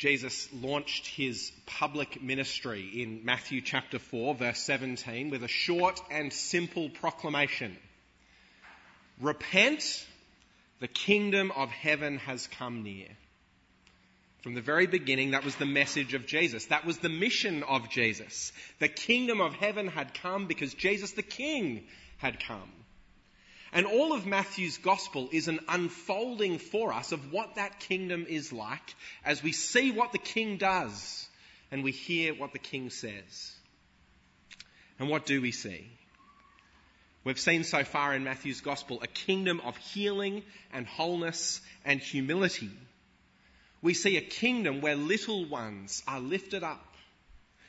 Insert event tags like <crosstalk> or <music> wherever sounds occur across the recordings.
Jesus launched his public ministry in Matthew chapter 4, verse 17, with a short and simple proclamation Repent, the kingdom of heaven has come near. From the very beginning, that was the message of Jesus. That was the mission of Jesus. The kingdom of heaven had come because Jesus the King had come. And all of Matthew's gospel is an unfolding for us of what that kingdom is like as we see what the king does and we hear what the king says. And what do we see? We've seen so far in Matthew's gospel a kingdom of healing and wholeness and humility. We see a kingdom where little ones are lifted up,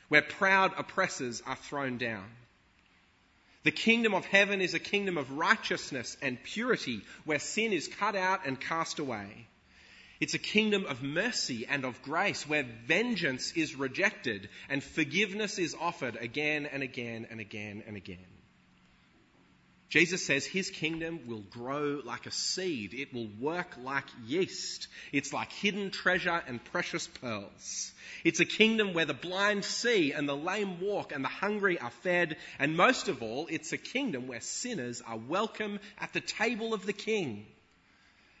where proud oppressors are thrown down. The kingdom of heaven is a kingdom of righteousness and purity where sin is cut out and cast away. It's a kingdom of mercy and of grace where vengeance is rejected and forgiveness is offered again and again and again and again. Jesus says his kingdom will grow like a seed. It will work like yeast. It's like hidden treasure and precious pearls. It's a kingdom where the blind see and the lame walk and the hungry are fed. And most of all, it's a kingdom where sinners are welcome at the table of the king.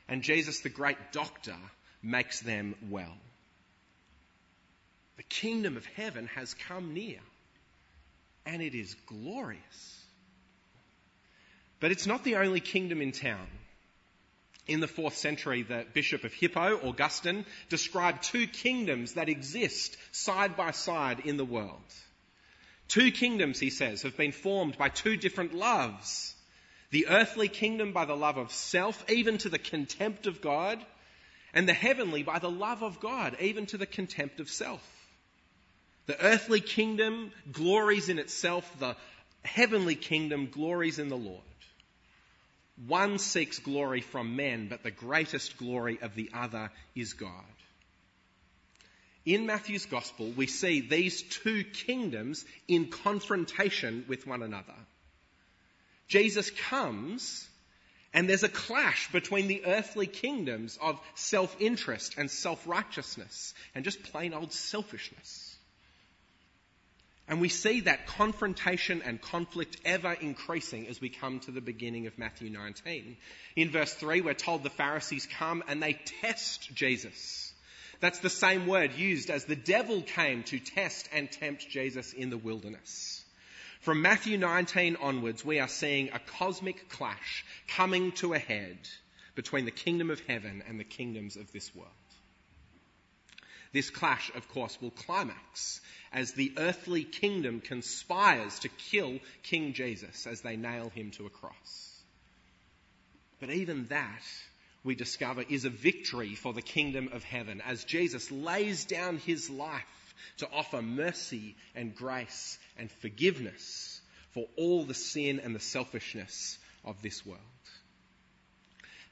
And Jesus, the great doctor, makes them well. The kingdom of heaven has come near and it is glorious. But it's not the only kingdom in town. In the fourth century, the Bishop of Hippo, Augustine, described two kingdoms that exist side by side in the world. Two kingdoms, he says, have been formed by two different loves. The earthly kingdom by the love of self, even to the contempt of God, and the heavenly by the love of God, even to the contempt of self. The earthly kingdom glories in itself, the heavenly kingdom glories in the Lord. One seeks glory from men, but the greatest glory of the other is God. In Matthew's Gospel, we see these two kingdoms in confrontation with one another. Jesus comes and there's a clash between the earthly kingdoms of self interest and self righteousness and just plain old selfishness. And we see that confrontation and conflict ever increasing as we come to the beginning of Matthew 19. In verse 3, we're told the Pharisees come and they test Jesus. That's the same word used as the devil came to test and tempt Jesus in the wilderness. From Matthew 19 onwards, we are seeing a cosmic clash coming to a head between the kingdom of heaven and the kingdoms of this world. This clash, of course, will climax as the earthly kingdom conspires to kill King Jesus as they nail him to a cross. But even that, we discover, is a victory for the kingdom of heaven as Jesus lays down his life to offer mercy and grace and forgiveness for all the sin and the selfishness of this world.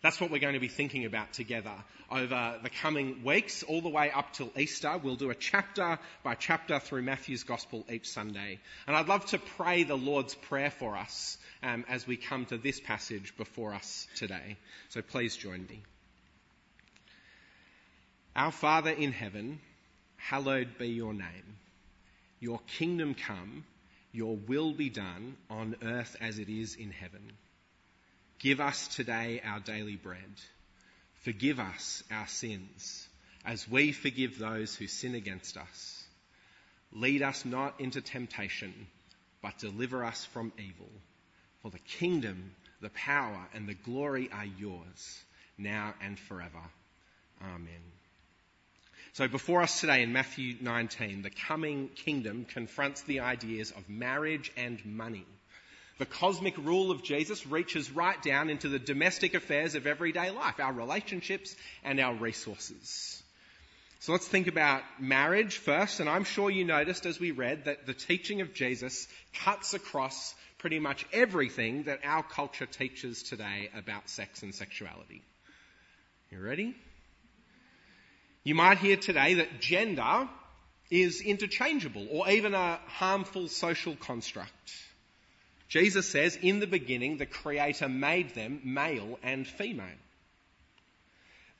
That's what we're going to be thinking about together over the coming weeks, all the way up till Easter. We'll do a chapter by chapter through Matthew's Gospel each Sunday. And I'd love to pray the Lord's Prayer for us um, as we come to this passage before us today. So please join me. Our Father in heaven, hallowed be your name. Your kingdom come, your will be done on earth as it is in heaven. Give us today our daily bread. Forgive us our sins, as we forgive those who sin against us. Lead us not into temptation, but deliver us from evil. For the kingdom, the power, and the glory are yours, now and forever. Amen. So before us today in Matthew 19, the coming kingdom confronts the ideas of marriage and money. The cosmic rule of Jesus reaches right down into the domestic affairs of everyday life, our relationships and our resources. So let's think about marriage first, and I'm sure you noticed as we read that the teaching of Jesus cuts across pretty much everything that our culture teaches today about sex and sexuality. You ready? You might hear today that gender is interchangeable or even a harmful social construct. Jesus says, in the beginning, the Creator made them male and female.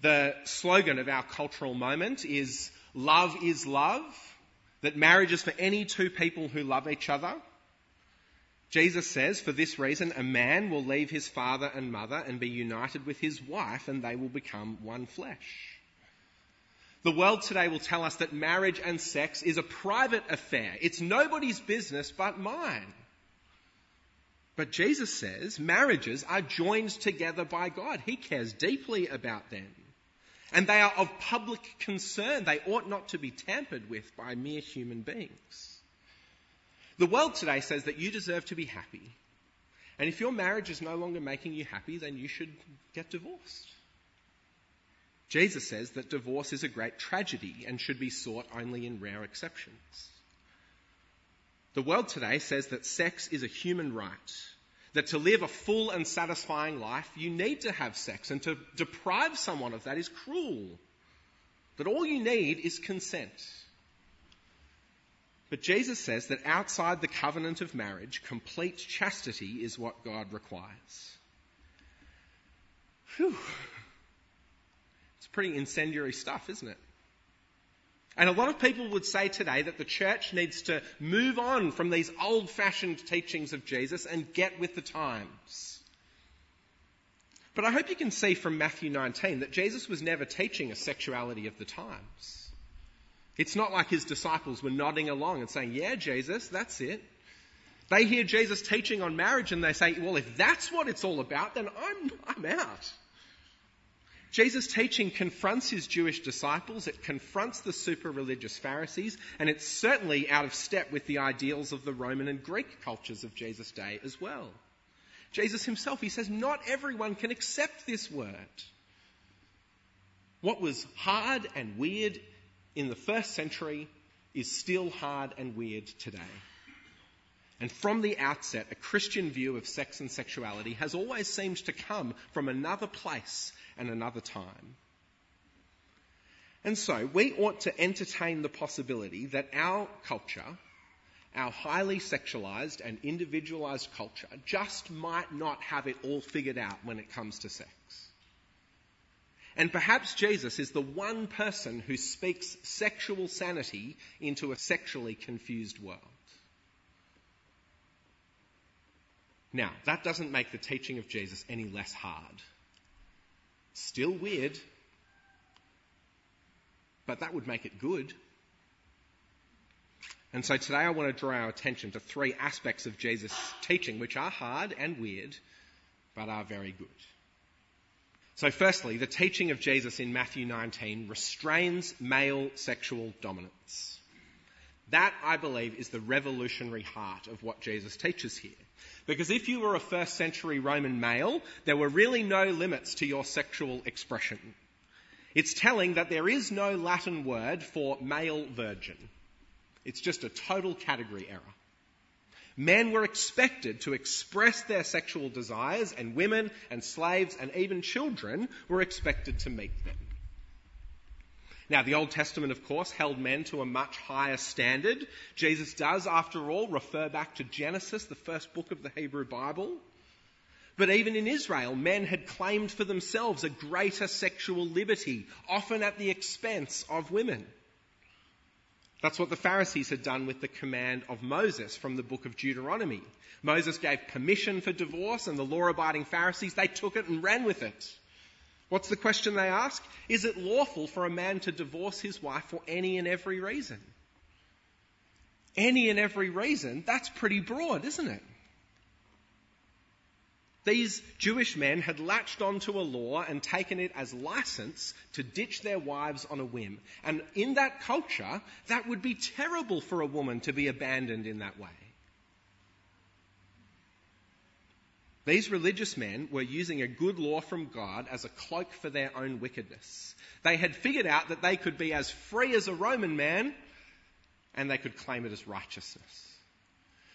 The slogan of our cultural moment is, love is love, that marriage is for any two people who love each other. Jesus says, for this reason, a man will leave his father and mother and be united with his wife, and they will become one flesh. The world today will tell us that marriage and sex is a private affair. It's nobody's business but mine. But Jesus says marriages are joined together by God. He cares deeply about them. And they are of public concern. They ought not to be tampered with by mere human beings. The world today says that you deserve to be happy. And if your marriage is no longer making you happy, then you should get divorced. Jesus says that divorce is a great tragedy and should be sought only in rare exceptions. The world today says that sex is a human right, that to live a full and satisfying life, you need to have sex, and to deprive someone of that is cruel. That all you need is consent. But Jesus says that outside the covenant of marriage, complete chastity is what God requires. Whew It's pretty incendiary stuff, isn't it? And a lot of people would say today that the church needs to move on from these old fashioned teachings of Jesus and get with the times. But I hope you can see from Matthew 19 that Jesus was never teaching a sexuality of the times. It's not like his disciples were nodding along and saying, Yeah, Jesus, that's it. They hear Jesus teaching on marriage and they say, Well, if that's what it's all about, then I'm, I'm out. Jesus' teaching confronts his Jewish disciples, it confronts the super religious Pharisees, and it's certainly out of step with the ideals of the Roman and Greek cultures of Jesus' day as well. Jesus himself, he says, not everyone can accept this word. What was hard and weird in the first century is still hard and weird today. And from the outset, a Christian view of sex and sexuality has always seemed to come from another place and another time. And so we ought to entertain the possibility that our culture, our highly sexualized and individualized culture, just might not have it all figured out when it comes to sex. And perhaps Jesus is the one person who speaks sexual sanity into a sexually confused world. Now, that doesn't make the teaching of Jesus any less hard. Still weird, but that would make it good. And so today I want to draw our attention to three aspects of Jesus' teaching which are hard and weird, but are very good. So, firstly, the teaching of Jesus in Matthew 19 restrains male sexual dominance. That, I believe, is the revolutionary heart of what Jesus teaches here. Because if you were a first century Roman male, there were really no limits to your sexual expression. It's telling that there is no Latin word for male virgin. It's just a total category error. Men were expected to express their sexual desires, and women and slaves and even children were expected to meet them. Now, the Old Testament, of course, held men to a much higher standard. Jesus does, after all, refer back to Genesis, the first book of the Hebrew Bible. But even in Israel, men had claimed for themselves a greater sexual liberty, often at the expense of women. That's what the Pharisees had done with the command of Moses from the book of Deuteronomy. Moses gave permission for divorce, and the law abiding Pharisees, they took it and ran with it. What's the question they ask? Is it lawful for a man to divorce his wife for any and every reason? Any and every reason? That's pretty broad, isn't it? These Jewish men had latched onto a law and taken it as license to ditch their wives on a whim. And in that culture, that would be terrible for a woman to be abandoned in that way. These religious men were using a good law from God as a cloak for their own wickedness. They had figured out that they could be as free as a Roman man and they could claim it as righteousness.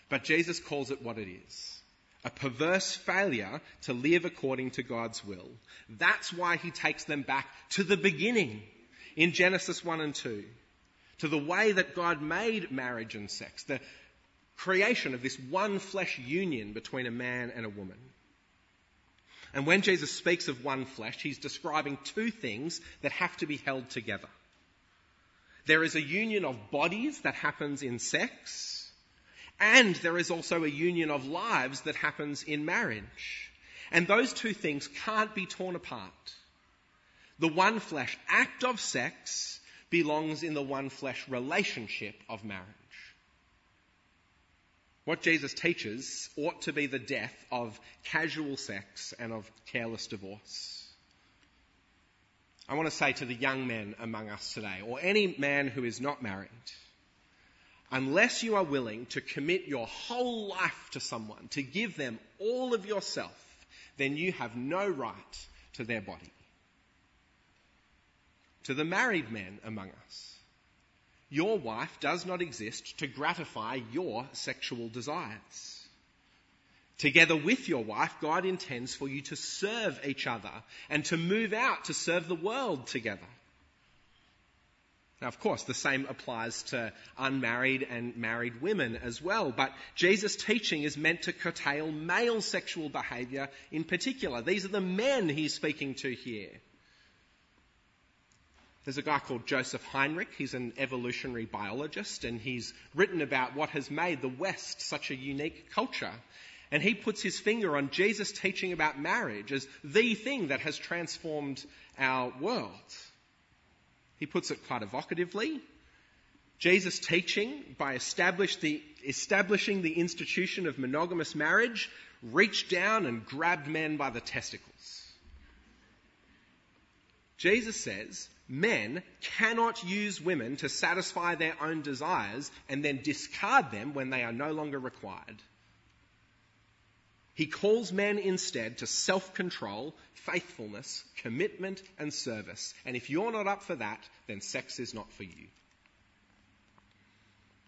But Jesus calls it what it is a perverse failure to live according to God's will. That's why he takes them back to the beginning in Genesis 1 and 2, to the way that God made marriage and sex, the creation of this one flesh union between a man and a woman. And when Jesus speaks of one flesh, he's describing two things that have to be held together. There is a union of bodies that happens in sex, and there is also a union of lives that happens in marriage. And those two things can't be torn apart. The one flesh act of sex belongs in the one flesh relationship of marriage. What Jesus teaches ought to be the death of casual sex and of careless divorce. I want to say to the young men among us today, or any man who is not married, unless you are willing to commit your whole life to someone, to give them all of yourself, then you have no right to their body. To the married men among us, your wife does not exist to gratify your sexual desires. Together with your wife, God intends for you to serve each other and to move out to serve the world together. Now, of course, the same applies to unmarried and married women as well, but Jesus' teaching is meant to curtail male sexual behaviour in particular. These are the men he's speaking to here. There's a guy called Joseph Henrich. He's an evolutionary biologist, and he's written about what has made the West such a unique culture. And he puts his finger on Jesus' teaching about marriage as the thing that has transformed our world. He puts it quite evocatively. Jesus' teaching, by establish the, establishing the institution of monogamous marriage, reached down and grabbed men by the testicles. Jesus says men cannot use women to satisfy their own desires and then discard them when they are no longer required. He calls men instead to self control, faithfulness, commitment, and service. And if you're not up for that, then sex is not for you.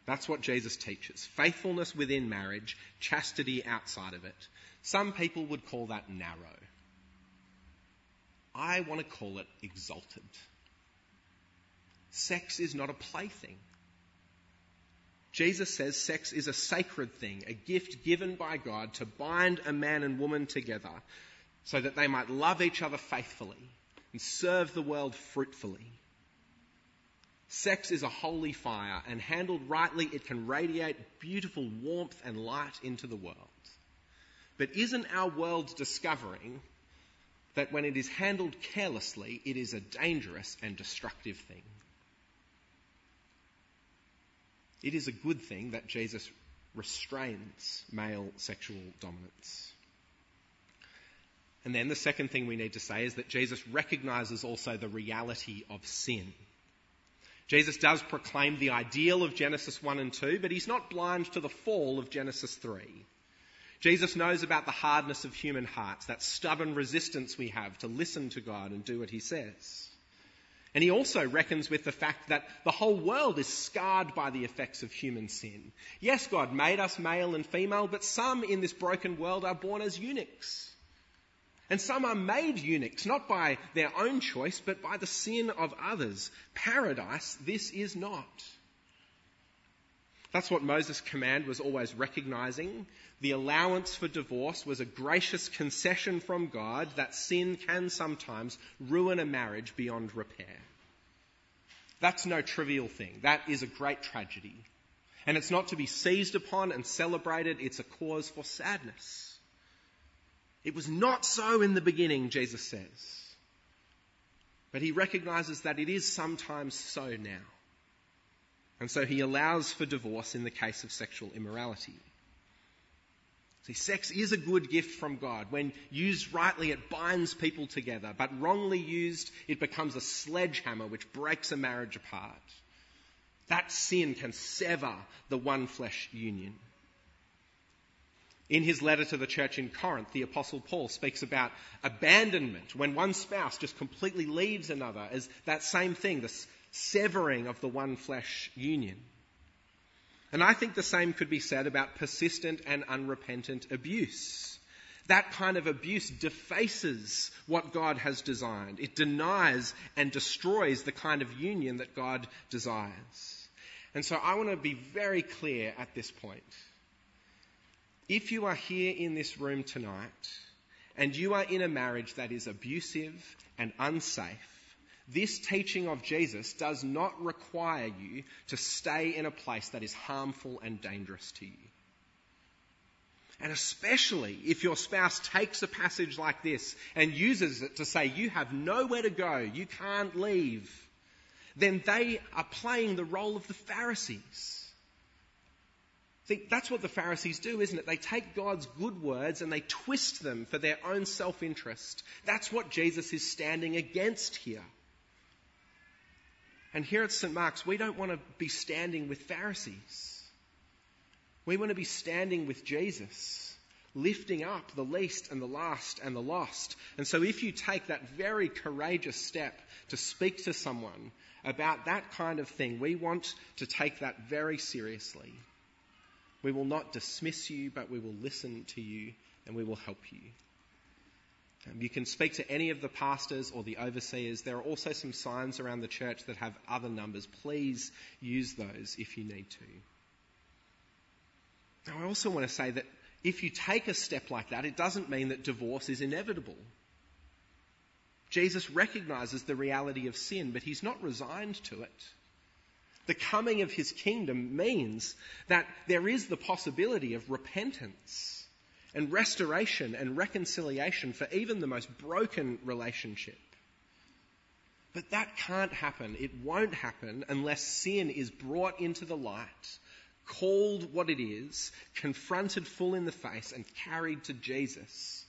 That's what Jesus teaches faithfulness within marriage, chastity outside of it. Some people would call that narrow. I want to call it exalted. Sex is not a plaything. Jesus says sex is a sacred thing, a gift given by God to bind a man and woman together so that they might love each other faithfully and serve the world fruitfully. Sex is a holy fire, and handled rightly, it can radiate beautiful warmth and light into the world. But isn't our world discovering that when it is handled carelessly, it is a dangerous and destructive thing? It is a good thing that Jesus restrains male sexual dominance. And then the second thing we need to say is that Jesus recognizes also the reality of sin. Jesus does proclaim the ideal of Genesis 1 and 2, but he's not blind to the fall of Genesis 3. Jesus knows about the hardness of human hearts, that stubborn resistance we have to listen to God and do what he says. And he also reckons with the fact that the whole world is scarred by the effects of human sin. Yes, God made us male and female, but some in this broken world are born as eunuchs. And some are made eunuchs, not by their own choice, but by the sin of others. Paradise, this is not. That's what Moses' command was always recognizing. The allowance for divorce was a gracious concession from God that sin can sometimes ruin a marriage beyond repair. That's no trivial thing. That is a great tragedy. And it's not to be seized upon and celebrated, it's a cause for sadness. It was not so in the beginning, Jesus says. But he recognizes that it is sometimes so now. And so he allows for divorce in the case of sexual immorality. See, sex is a good gift from God. When used rightly, it binds people together, but wrongly used, it becomes a sledgehammer which breaks a marriage apart. That sin can sever the one flesh union. In his letter to the church in Corinth, the Apostle Paul speaks about abandonment when one spouse just completely leaves another as that same thing, severing of the one flesh union. And I think the same could be said about persistent and unrepentant abuse. That kind of abuse defaces what God has designed. It denies and destroys the kind of union that God desires. And so I want to be very clear at this point. If you are here in this room tonight and you are in a marriage that is abusive and unsafe, this teaching of Jesus does not require you to stay in a place that is harmful and dangerous to you. And especially if your spouse takes a passage like this and uses it to say, you have nowhere to go, you can't leave, then they are playing the role of the Pharisees. See, that's what the Pharisees do, isn't it? They take God's good words and they twist them for their own self interest. That's what Jesus is standing against here. And here at St. Mark's, we don't want to be standing with Pharisees. We want to be standing with Jesus, lifting up the least and the last and the lost. And so if you take that very courageous step to speak to someone about that kind of thing, we want to take that very seriously. We will not dismiss you, but we will listen to you and we will help you. Um, you can speak to any of the pastors or the overseers. There are also some signs around the church that have other numbers. Please use those if you need to. Now, I also want to say that if you take a step like that, it doesn't mean that divorce is inevitable. Jesus recognizes the reality of sin, but he's not resigned to it. The coming of his kingdom means that there is the possibility of repentance and restoration and reconciliation for even the most broken relationship. But that can't happen. It won't happen unless sin is brought into the light called what it is, confronted full in the face, and carried to Jesus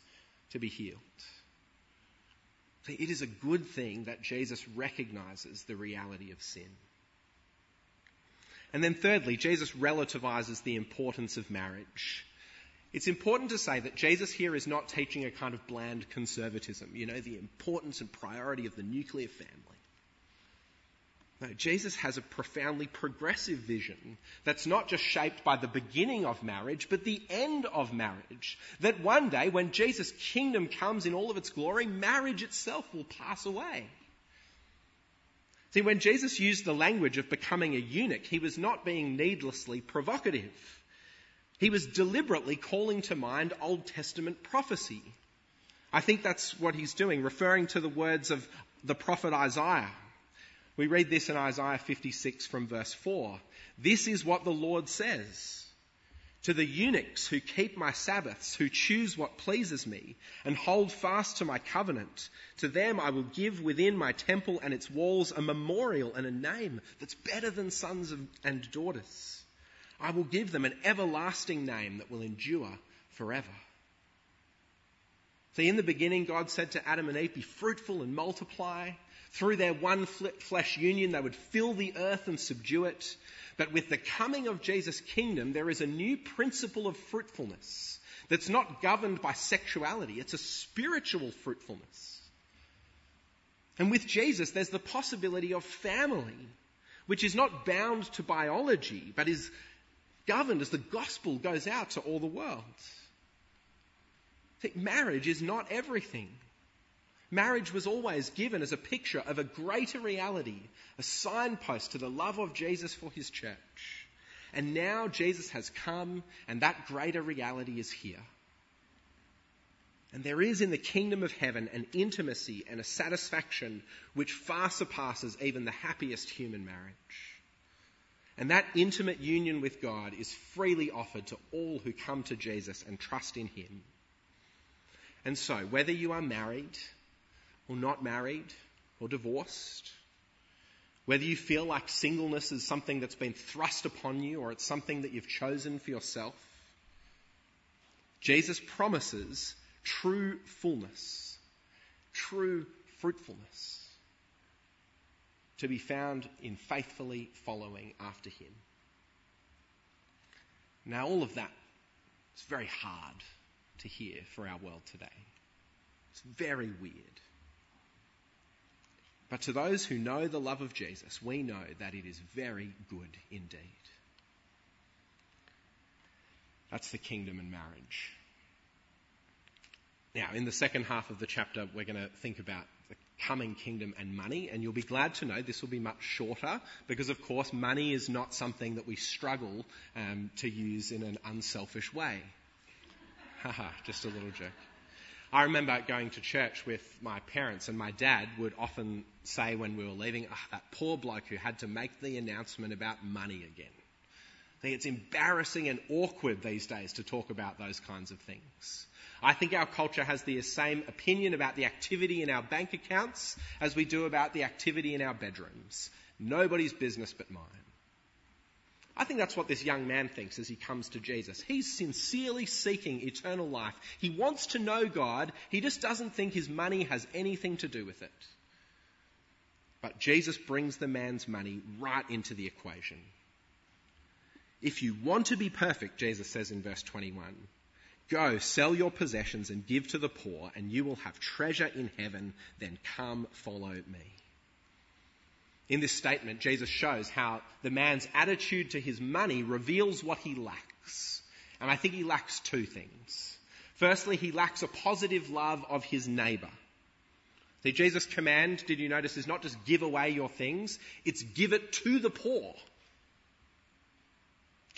to be healed. It is a good thing that Jesus recognizes the reality of sin. And then, thirdly, Jesus relativizes the importance of marriage. It's important to say that Jesus here is not teaching a kind of bland conservatism, you know, the importance and priority of the nuclear family. No, Jesus has a profoundly progressive vision that's not just shaped by the beginning of marriage, but the end of marriage. That one day, when Jesus' kingdom comes in all of its glory, marriage itself will pass away. See, when Jesus used the language of becoming a eunuch, he was not being needlessly provocative. He was deliberately calling to mind Old Testament prophecy. I think that's what he's doing, referring to the words of the prophet Isaiah we read this in Isaiah 56 from verse 4. This is what the Lord says. To the eunuchs who keep my Sabbaths, who choose what pleases me, and hold fast to my covenant, to them I will give within my temple and its walls a memorial and a name that's better than sons and daughters. I will give them an everlasting name that will endure forever. See, in the beginning, God said to Adam and Eve, Be fruitful and multiply. Through their one flesh union, they would fill the earth and subdue it. But with the coming of Jesus' kingdom, there is a new principle of fruitfulness that's not governed by sexuality, it's a spiritual fruitfulness. And with Jesus, there's the possibility of family, which is not bound to biology, but is governed as the gospel goes out to all the world. marriage is not everything. Marriage was always given as a picture of a greater reality, a signpost to the love of Jesus for his church. And now Jesus has come and that greater reality is here. And there is in the kingdom of heaven an intimacy and a satisfaction which far surpasses even the happiest human marriage. And that intimate union with God is freely offered to all who come to Jesus and trust in Him. And so, whether you are married, or not married or divorced, whether you feel like singleness is something that's been thrust upon you or it's something that you've chosen for yourself, Jesus promises true fullness, true fruitfulness to be found in faithfully following after him. Now, all of that is very hard to hear for our world today. It's very weird. But to those who know the love of Jesus, we know that it is very good indeed. That's the kingdom and marriage. Now, in the second half of the chapter, we're going to think about coming kingdom and money, and you'll be glad to know this will be much shorter because, of course, money is not something that we struggle um, to use in an unselfish way. <laughs> Haha, just a little joke. I remember going to church with my parents, and my dad would often say when we were leaving, oh, that poor bloke who had to make the announcement about money again. I think it's embarrassing and awkward these days to talk about those kinds of things. I think our culture has the same opinion about the activity in our bank accounts as we do about the activity in our bedrooms. Nobody's business but mine. I think that's what this young man thinks as he comes to Jesus. He's sincerely seeking eternal life. He wants to know God. He just doesn't think his money has anything to do with it. But Jesus brings the man's money right into the equation. If you want to be perfect, Jesus says in verse 21, go sell your possessions and give to the poor, and you will have treasure in heaven. Then come follow me. In this statement, Jesus shows how the man's attitude to his money reveals what he lacks. And I think he lacks two things. Firstly, he lacks a positive love of his neighbour. See, Jesus' command, did you notice, is not just give away your things, it's give it to the poor.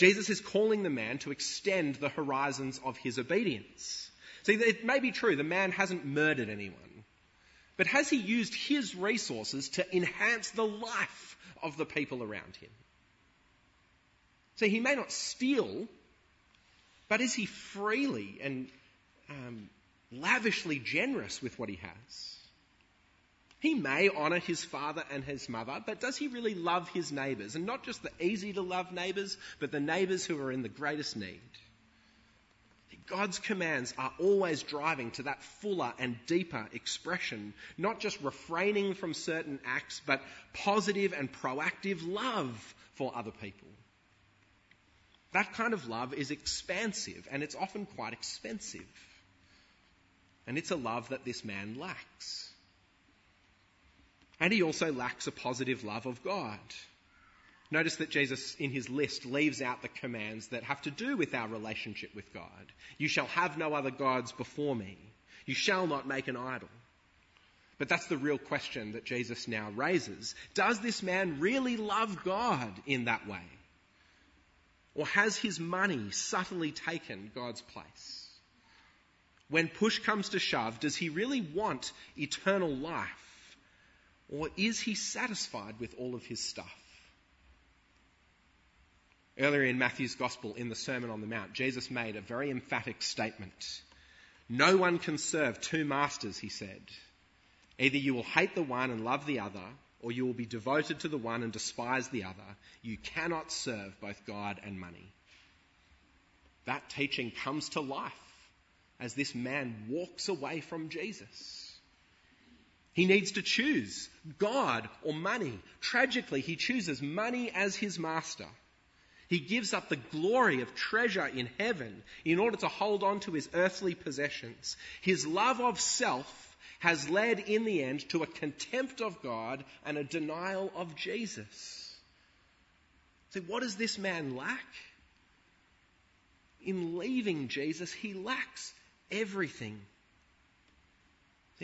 Jesus is calling the man to extend the horizons of his obedience. See, it may be true, the man hasn't murdered anyone. But has he used his resources to enhance the life of the people around him? So he may not steal, but is he freely and um, lavishly generous with what he has? He may honour his father and his mother, but does he really love his neighbours? And not just the easy to love neighbours, but the neighbours who are in the greatest need. God's commands are always driving to that fuller and deeper expression, not just refraining from certain acts, but positive and proactive love for other people. That kind of love is expansive and it's often quite expensive. And it's a love that this man lacks. And he also lacks a positive love of God. Notice that Jesus, in his list, leaves out the commands that have to do with our relationship with God. You shall have no other gods before me. You shall not make an idol. But that's the real question that Jesus now raises. Does this man really love God in that way? Or has his money subtly taken God's place? When push comes to shove, does he really want eternal life? Or is he satisfied with all of his stuff? Earlier in Matthew's Gospel, in the Sermon on the Mount, Jesus made a very emphatic statement. No one can serve two masters, he said. Either you will hate the one and love the other, or you will be devoted to the one and despise the other. You cannot serve both God and money. That teaching comes to life as this man walks away from Jesus. He needs to choose God or money. Tragically, he chooses money as his master. He gives up the glory of treasure in heaven in order to hold on to his earthly possessions. His love of self has led in the end to a contempt of God and a denial of Jesus. So, what does this man lack? In leaving Jesus, he lacks everything.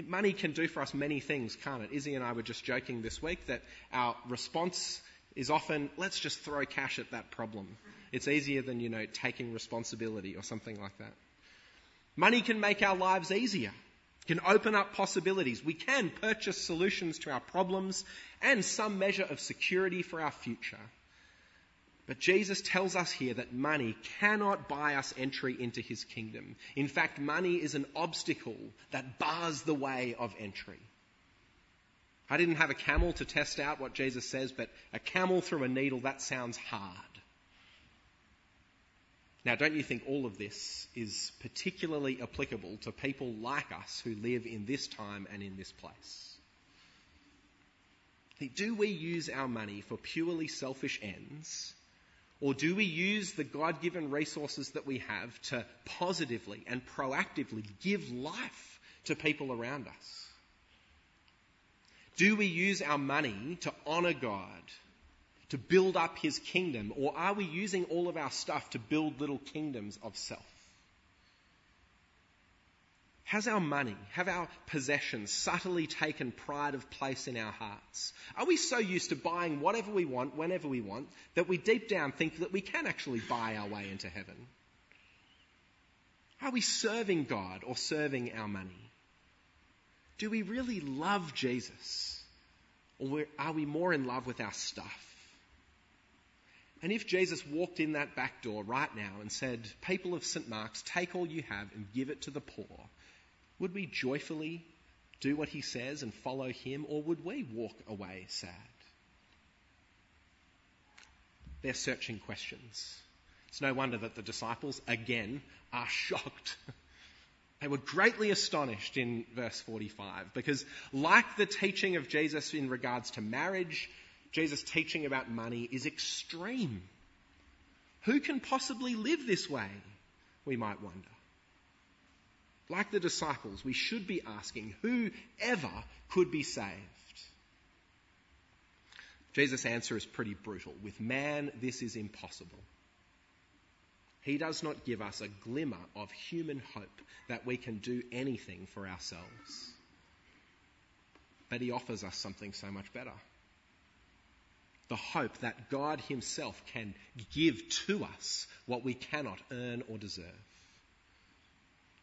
Money can do for us many things, can't it? Izzy and I were just joking this week that our response is often, let's just throw cash at that problem. It's easier than, you know, taking responsibility or something like that. Money can make our lives easier, can open up possibilities. We can purchase solutions to our problems and some measure of security for our future. But Jesus tells us here that money cannot buy us entry into his kingdom. In fact, money is an obstacle that bars the way of entry. I didn't have a camel to test out what Jesus says, but a camel through a needle, that sounds hard. Now, don't you think all of this is particularly applicable to people like us who live in this time and in this place? Do we use our money for purely selfish ends? Or do we use the God given resources that we have to positively and proactively give life to people around us? Do we use our money to honour God, to build up His kingdom, or are we using all of our stuff to build little kingdoms of self? Has our money, have our possessions subtly taken pride of place in our hearts? Are we so used to buying whatever we want, whenever we want, that we deep down think that we can actually buy our way into heaven? Are we serving God or serving our money? Do we really love Jesus? Or are we more in love with our stuff? And if Jesus walked in that back door right now and said, People of St. Mark's, take all you have and give it to the poor, would we joyfully do what he says and follow him, or would we walk away sad? They're searching questions. It's no wonder that the disciples, again, are shocked. <laughs> They were greatly astonished in verse 45 because, like the teaching of Jesus in regards to marriage, Jesus' teaching about money is extreme. Who can possibly live this way? We might wonder. Like the disciples, we should be asking whoever could be saved. Jesus' answer is pretty brutal. With man, this is impossible. He does not give us a glimmer of human hope that we can do anything for ourselves. But he offers us something so much better. The hope that God himself can give to us what we cannot earn or deserve.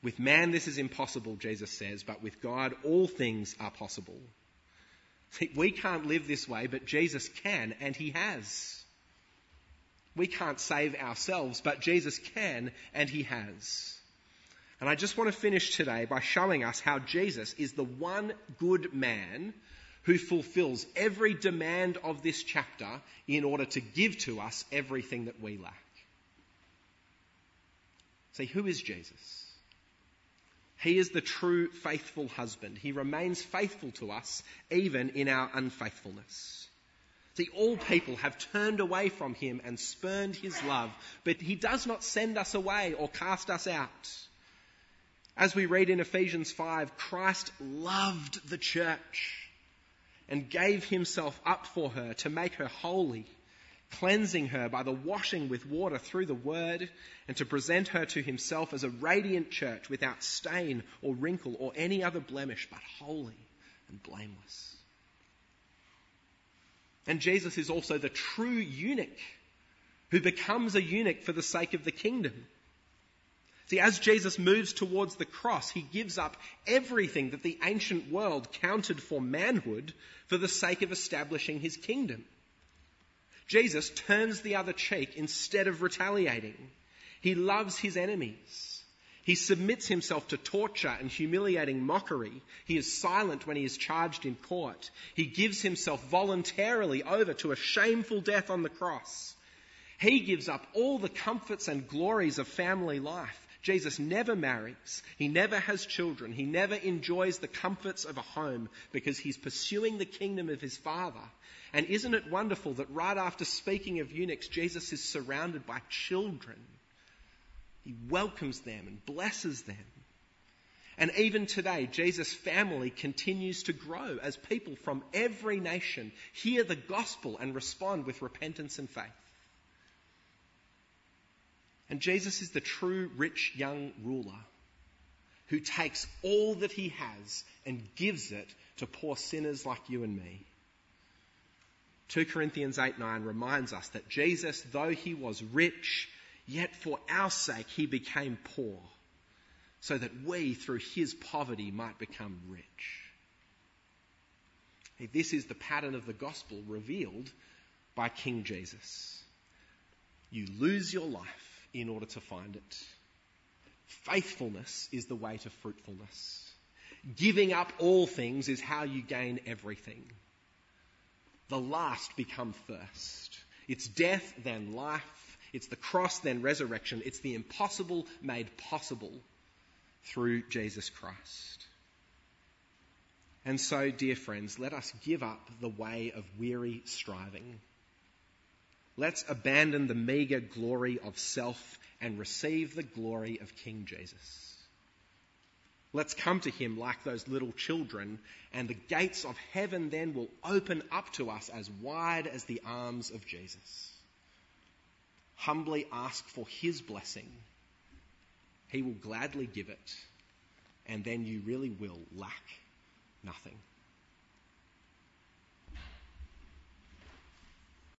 With man, this is impossible, Jesus says, but with God, all things are possible. We can't live this way, but Jesus can, and he has. We can't save ourselves, but Jesus can, and he has. And I just want to finish today by showing us how Jesus is the one good man who fulfills every demand of this chapter in order to give to us everything that we lack. See, who is Jesus? He is the true faithful husband. He remains faithful to us even in our unfaithfulness. See, all people have turned away from him and spurned his love, but he does not send us away or cast us out. As we read in Ephesians 5, Christ loved the church and gave himself up for her to make her holy, cleansing her by the washing with water through the word, and to present her to himself as a radiant church without stain or wrinkle or any other blemish, but holy and blameless. And Jesus is also the true eunuch who becomes a eunuch for the sake of the kingdom. See, as Jesus moves towards the cross, he gives up everything that the ancient world counted for manhood for the sake of establishing his kingdom. Jesus turns the other cheek instead of retaliating. He loves his enemies. He submits himself to torture and humiliating mockery. He is silent when he is charged in court. He gives himself voluntarily over to a shameful death on the cross. He gives up all the comforts and glories of family life. Jesus never marries. He never has children. He never enjoys the comforts of a home because he's pursuing the kingdom of his Father. And isn't it wonderful that right after speaking of eunuchs, Jesus is surrounded by children? He welcomes them and blesses them. And even today, Jesus' family continues to grow as people from every nation hear the gospel and respond with repentance and faith. And Jesus is the true rich young ruler who takes all that he has and gives it to poor sinners like you and me. 2 Corinthians 8 9 reminds us that Jesus, though he was rich, Yet for our sake he became poor, so that we, through his poverty, might become rich. This is the pattern of the gospel revealed by King Jesus. You lose your life in order to find it. Faithfulness is the way to fruitfulness. Giving up all things is how you gain everything. The last become first. It's death, then life, it's the cross, then resurrection. It's the impossible made possible through Jesus Christ. And so, dear friends, let us give up the way of weary striving. Let's abandon the meagre glory of self and receive the glory of King Jesus. Let's come to him like those little children, and the gates of heaven then will open up to us as wide as the arms of Jesus humbly ask for His blessing, He will gladly give it, and then you really will lack nothing.